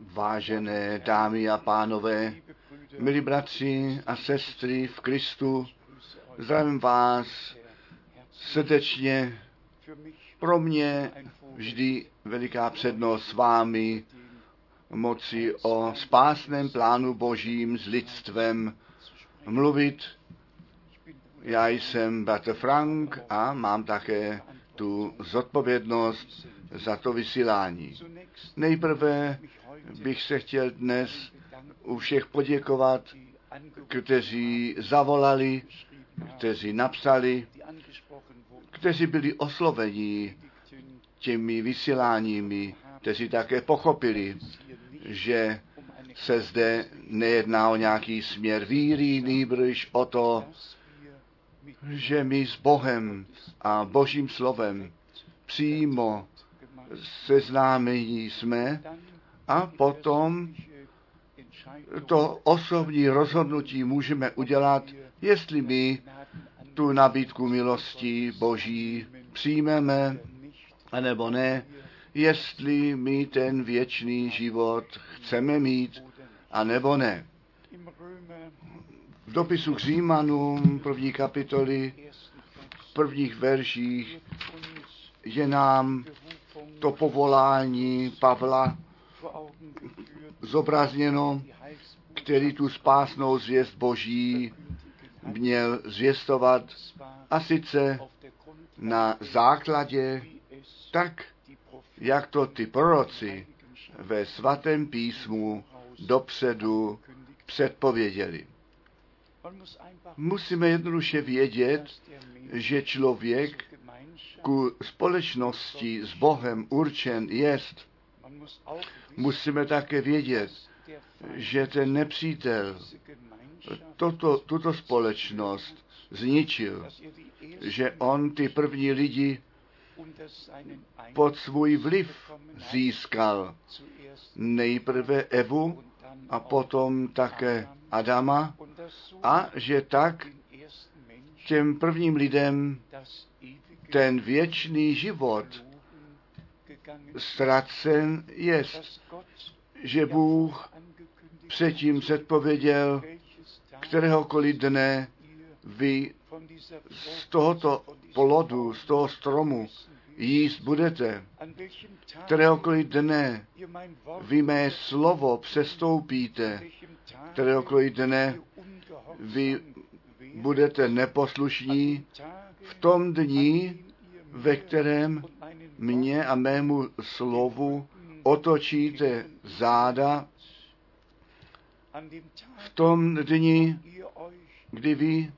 Vážené dámy a pánové, milí bratři a sestry v Kristu, zdravím vás srdečně. Pro mě vždy veliká přednost s vámi moci o spásném plánu božím s lidstvem mluvit. Já jsem bratr Frank a mám také tu zodpovědnost za to vysílání. Nejprve bych se chtěl dnes u všech poděkovat, kteří zavolali, kteří napsali, kteří byli osloveni těmi vysíláními, kteří také pochopili, že se zde nejedná o nějaký směr víry, nýbrž o to, že my s Bohem a Božím slovem přímo seznámení jsme a potom to osobní rozhodnutí můžeme udělat, jestli my tu nabídku milosti Boží přijmeme, anebo ne, jestli my ten věčný život chceme mít, anebo ne. V dopisu k Římanům první kapitoly, v prvních verších je nám to povolání Pavla zobrazněno, který tu spásnou zvěst Boží měl zvěstovat a sice na základě tak, jak to ty proroci ve svatém písmu dopředu předpověděli. Musíme jednoduše vědět, že člověk ku společnosti s Bohem určen jest. Musíme také vědět, že ten nepřítel toto, tuto společnost zničil, že on ty první lidi pod svůj vliv získal nejprve Evu a potom také Adama a že tak těm prvním lidem ten věčný život ztracen jest, že Bůh předtím předpověděl, kteréhokoliv dne vy z tohoto plodu, z toho stromu jíst budete. Kteréhokoliv dne vy mé slovo přestoupíte, kteréhokoliv dne vy budete neposlušní, v tom dní, ve kterém mě a mému slovu otočíte záda, v tom dni, kdy vy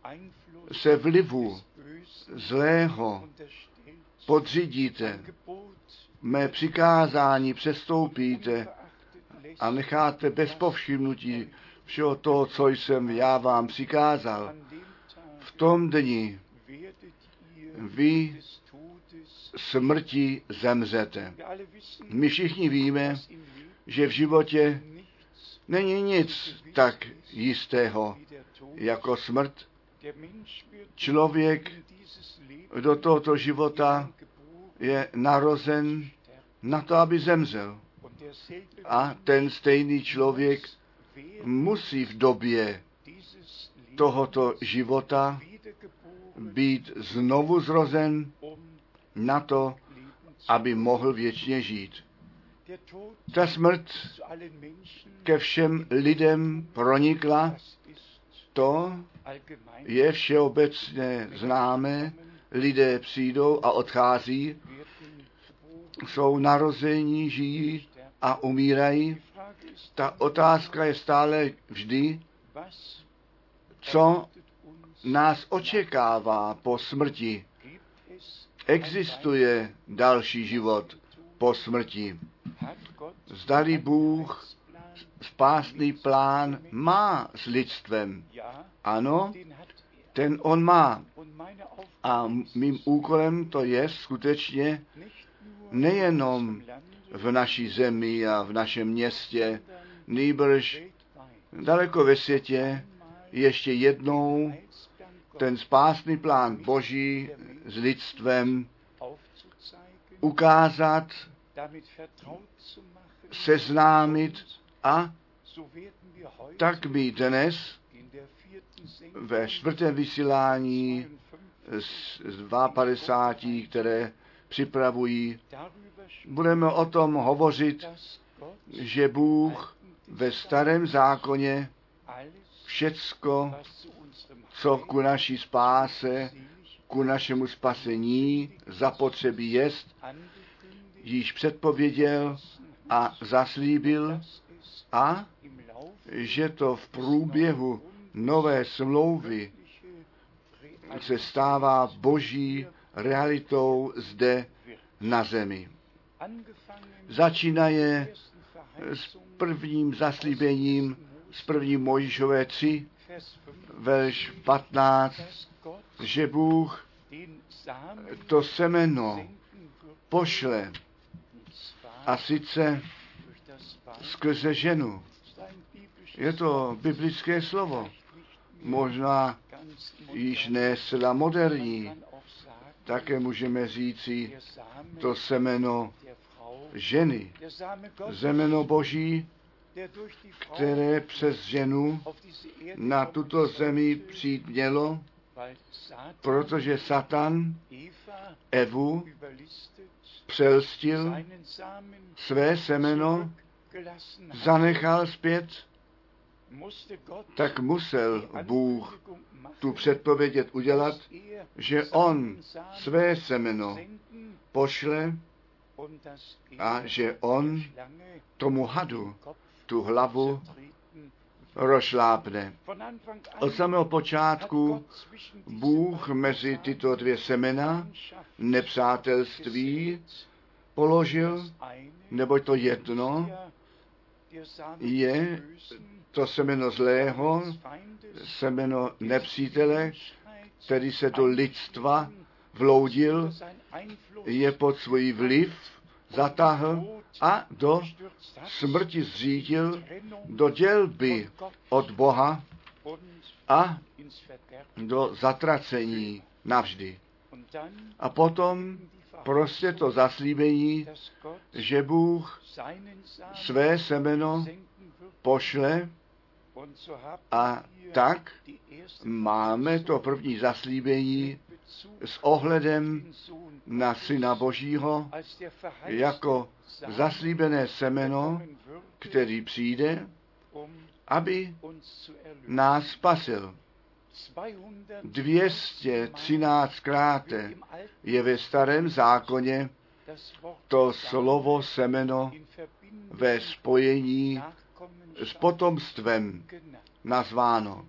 se vlivu zlého podřídíte, mé přikázání přestoupíte a necháte bez povšimnutí všeho toho, co jsem já vám přikázal. V tom dni vy smrti zemřete. My všichni víme, že v životě není nic tak jistého jako smrt. Člověk do tohoto života je narozen na to, aby zemřel. A ten stejný člověk musí v době tohoto života být znovu zrozen na to, aby mohl věčně žít. Ta smrt ke všem lidem pronikla, to je všeobecně známé, lidé přijdou a odchází, jsou narození, žijí a umírají. Ta otázka je stále vždy, co nás očekává po smrti. Existuje další život po smrti. Zdali Bůh spásný plán má s lidstvem. Ano, ten on má. A mým úkolem to je skutečně nejenom v naší zemi a v našem městě, nýbrž daleko ve světě ještě jednou ten spásný plán Boží s lidstvem ukázat, seznámit a tak by dnes ve čtvrtém vysílání z 52, které připravují, budeme o tom hovořit, že Bůh ve starém zákoně všecko, co ku naší spáse, ku našemu spasení zapotřebí jest, již předpověděl a zaslíbil a že to v průběhu nové smlouvy se stává boží realitou zde na zemi. Začínaje s prvním zaslíbením z první Mojžové 3, verš 15, že Bůh to semeno pošle a sice skrze ženu. Je to biblické slovo. Možná již ne moderní. Také můžeme říci to semeno ženy. Zemeno Boží, které přes ženu na tuto zemi přijít mělo, protože Satan Evu přelstil, své semeno zanechal zpět, tak musel Bůh tu předpovědět udělat, že on své semeno pošle a že on tomu hadu tu hlavu rošlápne. Od samého počátku Bůh mezi tyto dvě semena nepřátelství položil, nebo to jedno je to semeno zlého, semeno nepřítele, který se do lidstva vloudil, je pod svůj vliv zatáhl a do smrti zřídil, do dělby od Boha a do zatracení navždy. A potom prostě to zaslíbení, že Bůh své semeno pošle a tak máme to první zaslíbení s ohledem na Syna Božího jako zaslíbené semeno, který přijde, aby nás spasil. 213 krát je ve starém zákoně to slovo semeno ve spojení s potomstvem nazváno.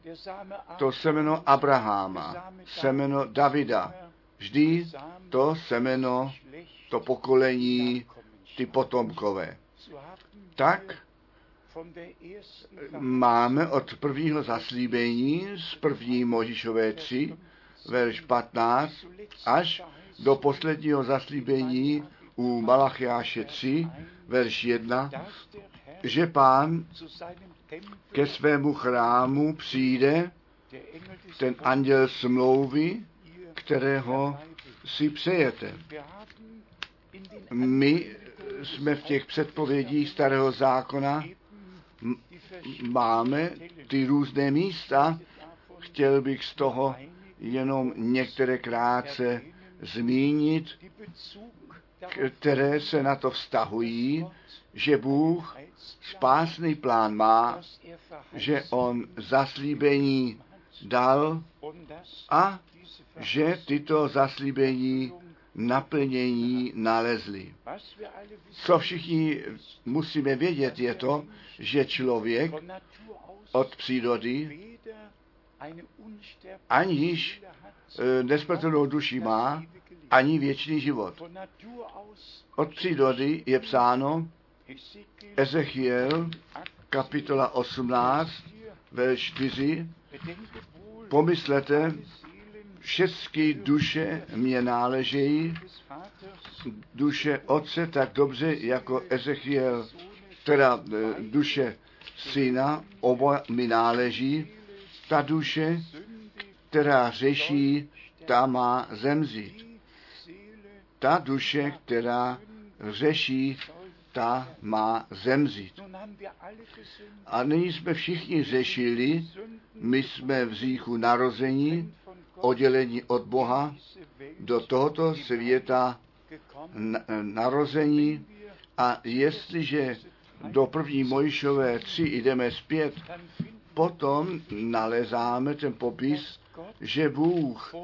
To semeno Abraháma, semeno Davida, vždy to semeno, to pokolení, ty potomkové. Tak máme od prvního zaslíbení z první Možišové 3, verš 15, až do posledního zaslíbení u Malachiáše 3, verš 1, že pán ke svému chrámu přijde ten anděl smlouvy, kterého si přejete. My jsme v těch předpovědích starého zákona máme ty různé místa. Chtěl bych z toho jenom některé krátce zmínit, které se na to vztahují, že Bůh spásný plán má, že on zaslíbení dal a že tyto zaslíbení naplnění nalezli. Co všichni musíme vědět je to, že člověk od přírody aniž e, nesmrtelnou duši má, ani věčný život. Od přírody je psáno Ezechiel, kapitola 18, verš 4. Pomyslete, všechny duše mě náležejí, duše otce tak dobře jako Ezechiel, teda e, duše syna, oba mi náleží, ta duše, která řeší, ta má zemřít. Ta duše, která řeší, ta má zemřít. A nyní jsme všichni řešili, my jsme v říchu narození, oddělení od Boha, do tohoto světa narození a jestliže do první Mojšové 3 jdeme zpět, potom nalezáme ten popis, že Bůh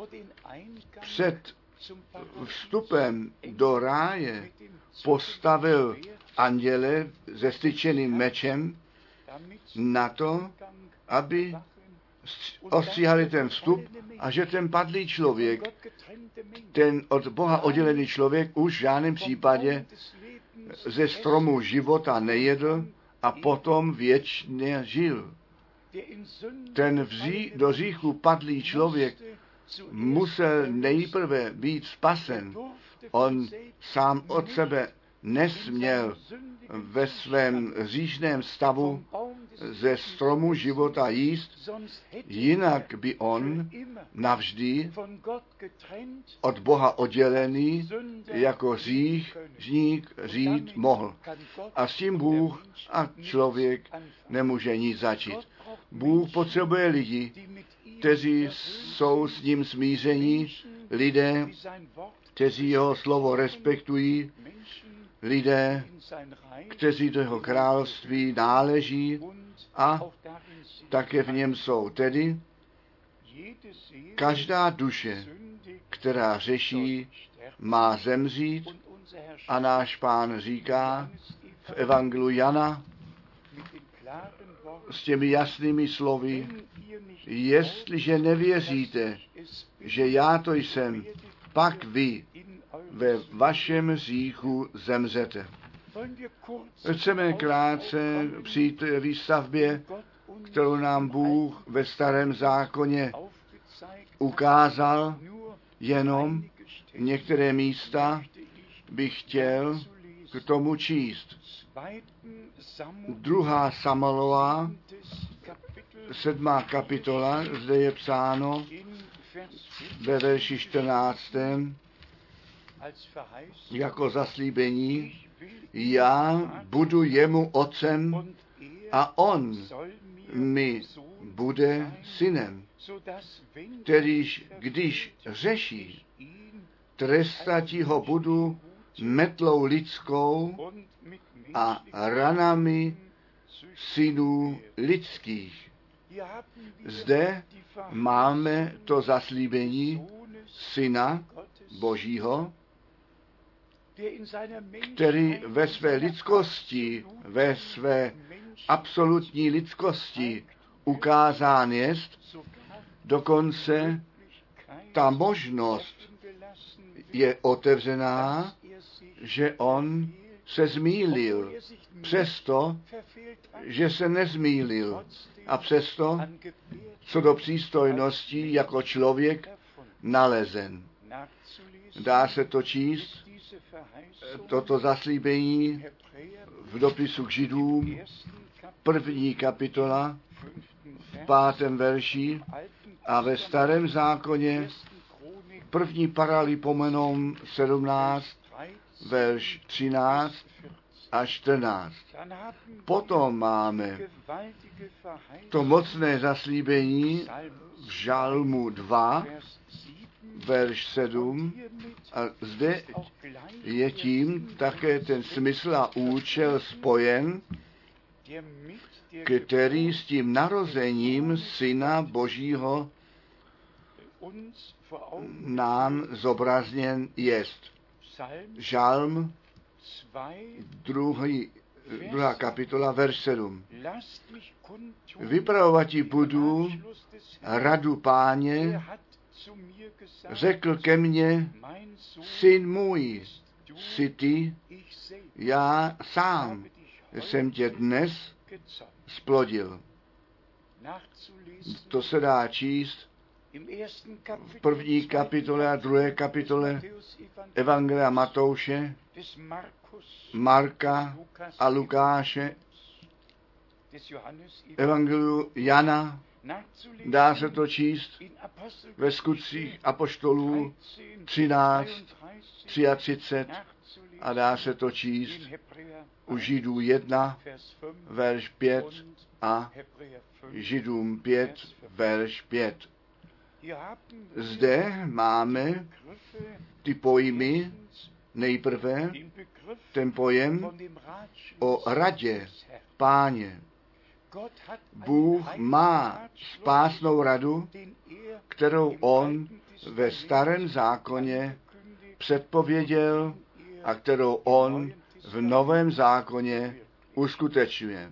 před vstupem do ráje postavil anděle se styčeným mečem na to, aby ostříhali ten vstup a že ten padlý člověk, ten od Boha oddělený člověk už v žádném případě ze stromu života nejedl a potom věčně žil. Ten vzí, do říchu padlý člověk musel nejprve být spasen. On sám od sebe nesměl ve svém říšném stavu ze stromu života jíst, jinak by on navždy od Boha oddělený jako říšník žít mohl. A s tím Bůh a člověk nemůže nic začít. Bůh potřebuje lidi, kteří jsou s ním smíření, lidé, kteří jeho slovo respektují, lidé, kteří do jeho království náleží a také v něm jsou. Tedy každá duše, která řeší, má zemřít a náš pán říká v Evangelu Jana s těmi jasnými slovy, jestliže nevěříte, že já to jsem, pak vy ve vašem říchu zemřete. Chceme krátce přijít výstavbě, kterou nám Bůh ve starém zákoně ukázal, jenom některé místa bych chtěl k tomu číst. Druhá Samolová, sedmá kapitola, zde je psáno ve verši 14. jako zaslíbení, já budu jemu otcem a on mi bude synem, kterýž, když řeší, trestati ho budu metlou lidskou a ranami synů lidských. Zde máme to zaslíbení syna Božího, který ve své lidskosti, ve své absolutní lidskosti ukázán jest, dokonce ta možnost je otevřená, že on se zmýlil, přesto, že se nezmýlil. A přesto, co do přístojnosti jako člověk nalezen. Dá se to číst, toto zaslíbení v dopisu k židům, první kapitola, v pátém verši a ve starém zákoně první paralipomenom 17, verš 13 a 14. Potom máme to mocné zaslíbení v Žalmu 2, verš 7. A zde je tím také ten smysl a účel spojen, který s tím narozením Syna Božího nám zobrazněn jest. Žalm, druhý, druhá kapitola, verš 7. Vypravovati budu radu páně, řekl ke mně, syn můj, jsi ty, já sám jsem tě dnes splodil. To se dá číst v první kapitole a druhé kapitole Evangelia Matouše, Marka a Lukáše, Evangeliu Jana, dá se to číst ve skutcích apoštolů 13, 33 A dá se to číst u Židů 1, verš 5 a Židům 5, verš 5. Zde máme ty pojmy, nejprve ten pojem o radě páně. Bůh má spásnou radu, kterou on ve starém zákoně předpověděl a kterou on v novém zákoně uskutečňuje.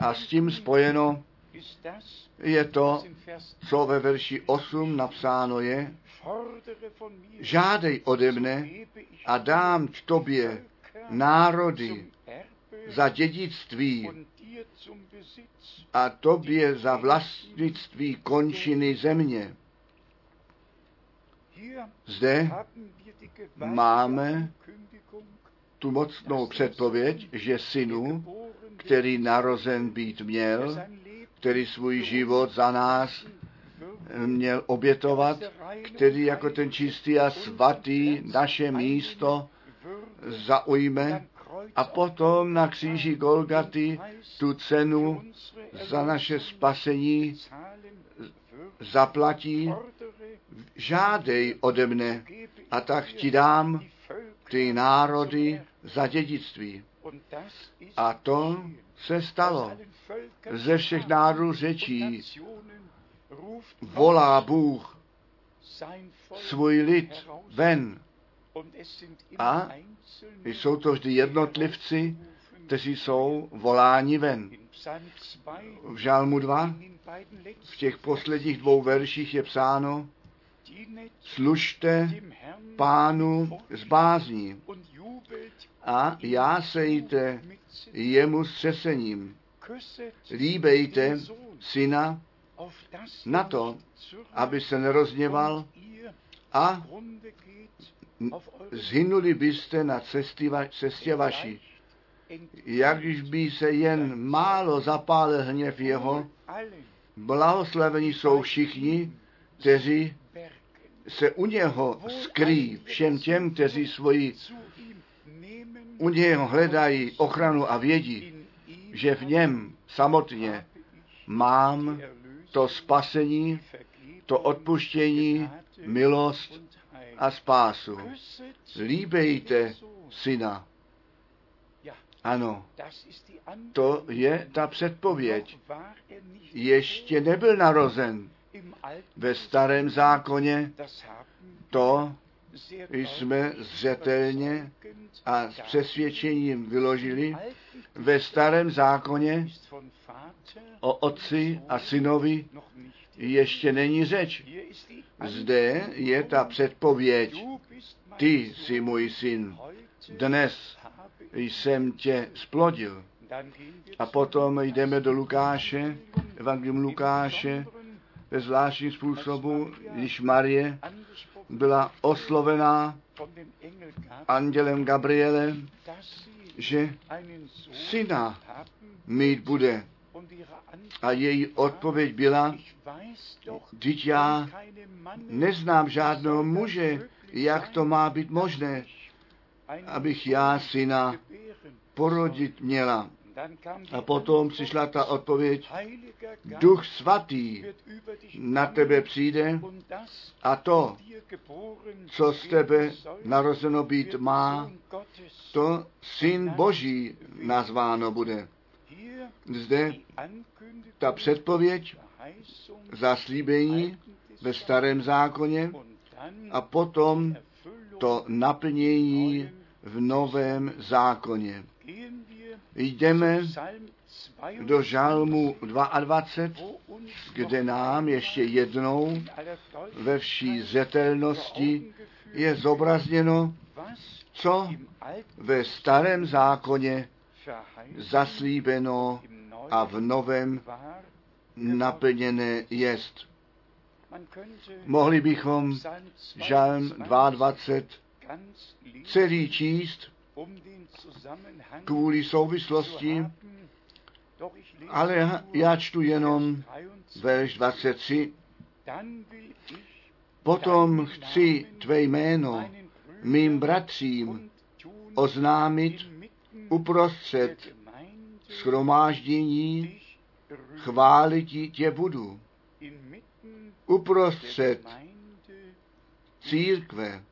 A s tím spojeno je to, co ve verši 8 napsáno je, žádej ode mne a dám k tobě národy za dědictví a tobě za vlastnictví končiny země. Zde máme tu mocnou předpověď, že synu, který narozen být měl, který svůj život za nás měl obětovat, který jako ten čistý a svatý naše místo zaujme a potom na kříži Golgaty tu cenu za naše spasení zaplatí. Žádej ode mne a tak ti dám ty národy za dědictví. A to se stalo. Ze všech národů řečí volá Bůh svůj lid ven. A jsou to vždy jednotlivci, kteří jsou voláni ven. V Žálmu 2, v těch posledních dvou verších je psáno, služte pánu z bázní a jásejte jemu s třesením. Líbejte syna na to, aby se nerozněval a zhynuli byste na cesty, cestě vaší. Jak když by se jen málo zapálil hněv jeho, blahoslavení jsou všichni, kteří se u něho skrý všem těm, kteří svoji u něho hledají ochranu a vědí, že v něm samotně mám to spasení, to odpuštění, milost a spásu. Líbejte syna. Ano, to je ta předpověď. Ještě nebyl narozen ve starém zákoně. To jsme zřetelně a s přesvědčením vyložili ve starém zákoně o otci a synovi ještě není řeč. Zde je ta předpověď. Ty jsi můj syn. Dnes jsem tě splodil. A potom jdeme do Lukáše, Evangelium Lukáše, ve zvláštním způsobu, když Marie byla oslovená andělem Gabrielem, že syna mít bude. A její odpověď byla, teď já neznám žádného muže, jak to má být možné, abych já syna porodit měla. A potom přišla ta odpověď, Duch svatý na tebe přijde a to, co z tebe narozeno být má, to syn Boží nazváno bude. Zde ta předpověď, zaslíbení ve starém zákoně a potom to naplnění v novém zákoně. Jdeme do žálmu 22, kde nám ještě jednou ve vší zetelnosti je zobrazněno, co ve starém zákoně zaslíbeno a v novém naplněné jest. Mohli bychom žálm 22 celý číst kvůli souvislosti, ale já čtu jenom verš 23. Potom chci tvé jméno mým bratřím oznámit uprostřed schromáždění chválit tě budu. Uprostřed církve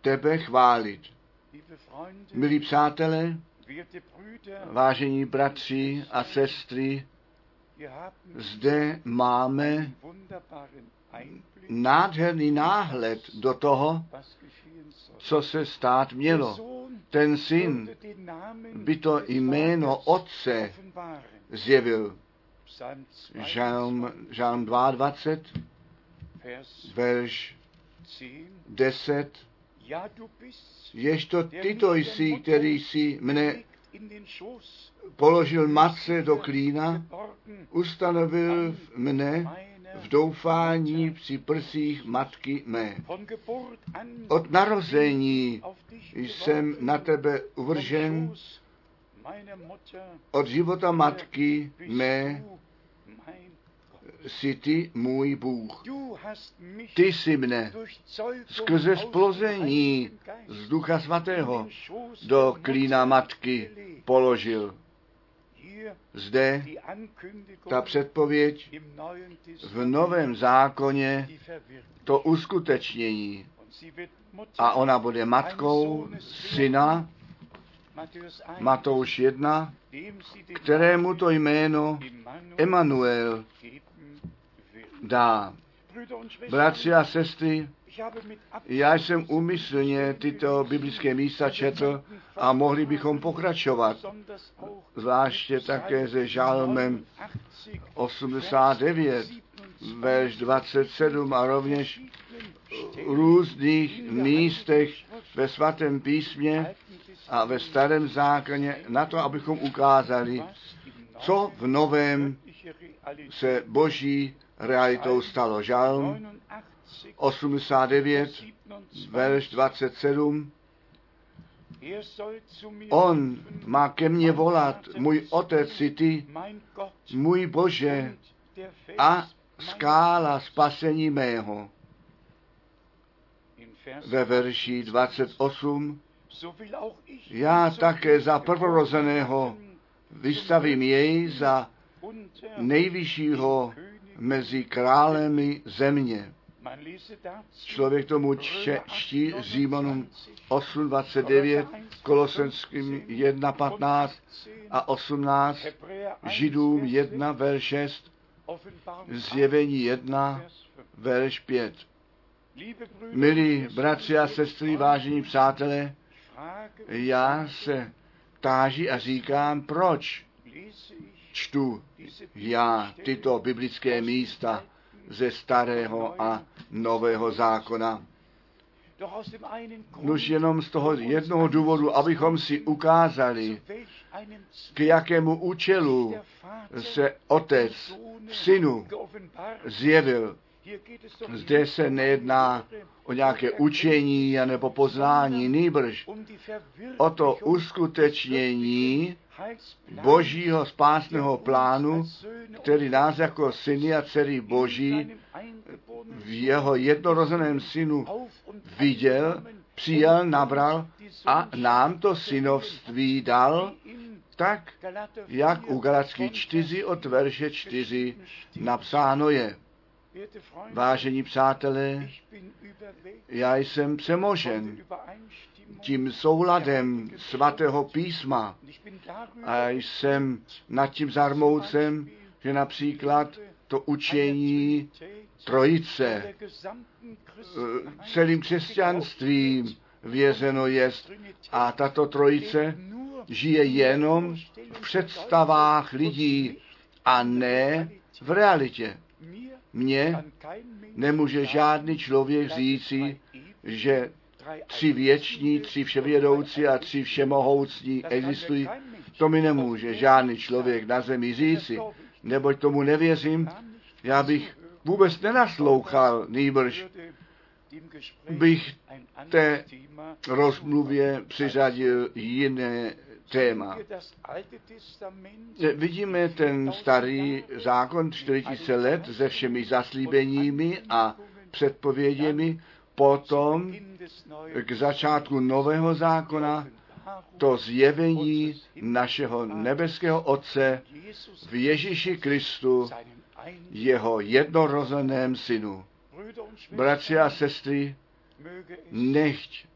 tebe chválit. Milí přátelé, vážení bratři a sestry, zde máme nádherný náhled do toho, co se stát mělo. Ten syn by to jméno otce zjevil. Žalm, žalm 22, verš 10. Jež to ty to jsi, který si mne položil matce do klína, ustanovil mne v doufání při prsích matky mé. Od narození jsem na tebe uvržen, od života matky mé jsi ty můj Bůh. Ty jsi mne skrze splození z Ducha Svatého do klína matky položil. Zde ta předpověď v Novém zákoně to uskutečnění. A ona bude matkou syna, Matouš 1, kterému to jméno Emanuel dá. Bratři a sestry, já jsem umyslně tyto biblické místa četl a mohli bychom pokračovat, zvláště také se žálmem 89, verš 27 a rovněž v různých místech ve svatém písmě a ve starém zákoně na to, abychom ukázali, co v novém se boží realitou stalo. Žalm 89, verš 27. On má ke mně volat, můj otec si ty, můj Bože a skála spasení mého. Ve verši 28 já také za prvorozeného vystavím jej za nejvyššího mezi králemi země. Člověk tomu če, čtí Římanům 8.29, Kolosenským 1.15 a 18, Židům 1, verš 6, Zjevení 1, verš 5. Milí bratři a sestry, vážení přátelé, já se táží a říkám, proč čtu já tyto biblické místa ze starého a nového zákona. Nož jenom z toho jednoho důvodu, abychom si ukázali, k jakému účelu se otec v synu zjevil. Zde se nejedná o nějaké učení nebo poznání, nýbrž o to uskutečnění božího spásného plánu, který nás jako syny a dcery boží v jeho jednorozeném synu viděl, přijal, nabral a nám to synovství dal, tak, jak u Galacký 4 od verše 4 napsáno je. Vážení přátelé, já jsem přemožen tím souladem svatého písma a jsem nad tím zarmoucem, že například to učení trojice eh, celým křesťanstvím vězeno jest a tato trojice žije jenom v představách lidí a ne v realitě. Mně nemůže žádný člověk říci, že tři věční, tři vševědoucí a tři všemohoucí existují. To mi nemůže žádný člověk na zemi říci, neboť tomu nevěřím. Já bych vůbec nenaslouchal, nýbrž bych té rozmluvě přiřadil jiné téma. Vidíme ten starý zákon 4000 let se všemi zaslíbeními a předpověděmi potom k začátku nového zákona to zjevení našeho nebeského Otce v Ježíši Kristu, jeho jednorozeném synu. Bratři a sestry, nechť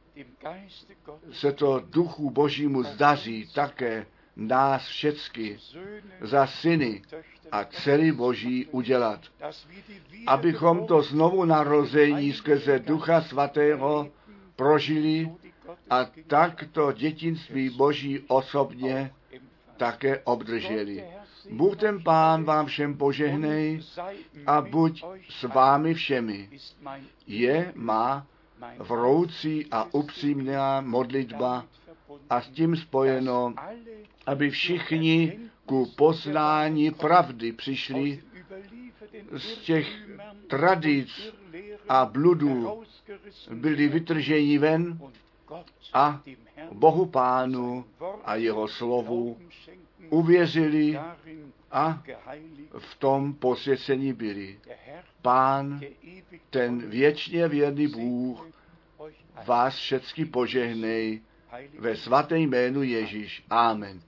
se to duchu božímu zdaří také nás všecky za syny a dcery boží udělat. Abychom to znovu narození skrze ducha svatého prožili a takto dětinství boží osobně také obdrželi. Bůh ten Pán vám všem požehnej a buď s vámi všemi. Je má vroucí a upřímná modlitba a s tím spojeno, aby všichni ku poznání pravdy přišli z těch tradic a bludů byli vytrženi ven a Bohu Pánu a jeho slovu uvěřili a v tom posvěcení byli. Pán, ten věčně věrný Bůh, vás všecky požehnej ve svaté jménu Ježíš. Amen.